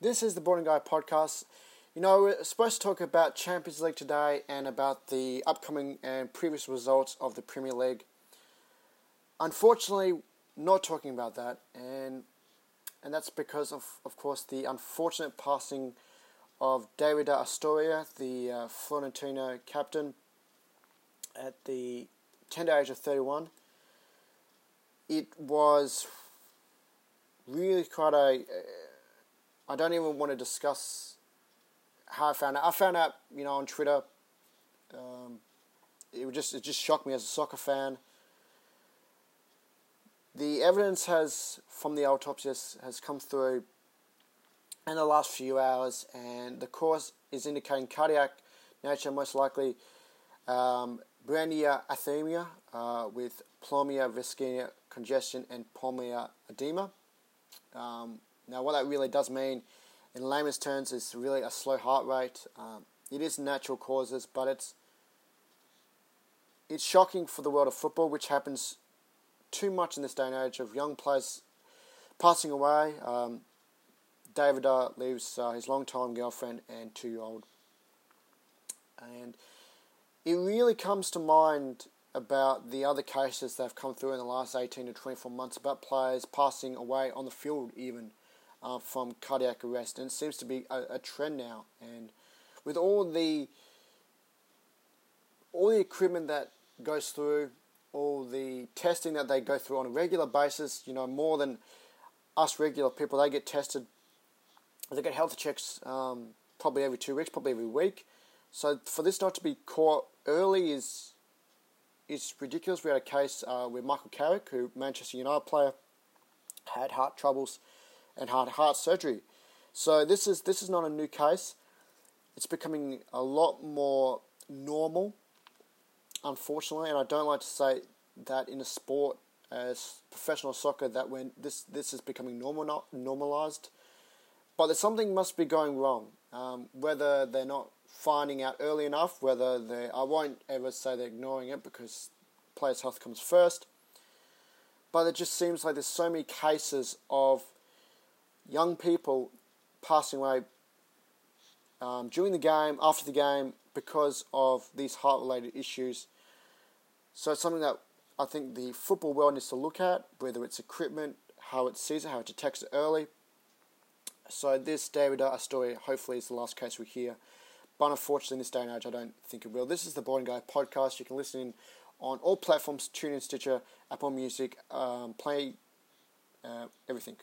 This is the Boarding Guy podcast. You know, we're supposed to talk about Champions League today and about the upcoming and previous results of the Premier League. Unfortunately, not talking about that, and and that's because of, of course, the unfortunate passing of David Astori, the uh, Fiorentina captain, at the tender age of 31. It was really quite a. I don't even want to discuss how I found out. I found out, you know, on Twitter. Um, it just it just shocked me as a soccer fan. The evidence has from the autopsy has, come through in the last few hours, and the cause is indicating cardiac nature, most likely um, bradyarrhythmia uh, with pulmonary vascular congestion and pulmonary edema. Um, now, what that really does mean, in layman's terms, is really a slow heart rate. Um, it is natural causes, but it's it's shocking for the world of football, which happens too much in this day and age of young players passing away. Um, David uh, leaves uh, his long-time girlfriend and two-year-old, and it really comes to mind about the other cases that have come through in the last 18 to 24 months about players passing away on the field even uh, from cardiac arrest. And it seems to be a, a, trend now. And with all the all the equipment that goes through, all the testing that they go through on a regular basis, you know, more than us regular people, they get tested. They get health checks um, probably every two weeks, probably every week. So for this not to be caught early is is ridiculous. We had a case uh, with Michael Carrick, who Manchester United player, had heart troubles and had heart surgery. So this is this is not a new case. It's becoming a lot more normal, unfortunately, and I don't like to say that in a sport as professional soccer that when this this is becoming normal normalized, but there's something must be going wrong. Um, whether they're not finding out early enough whether they I won't ever say they're ignoring it because players' health comes first. But it just seems like there's so many cases of young people passing away um, during the game, after the game, because of these heart related issues. So it's something that I think the football world needs to look at, whether it's equipment, how it sees it, how it detects it early. So this David Astori hopefully is the last case we hear. But unfortunately, in this day and age, I don't think it will. This is the Boarding Guy podcast. You can listen in on all platforms, TuneIn, Stitcher, Apple Music, um, play uh, everything.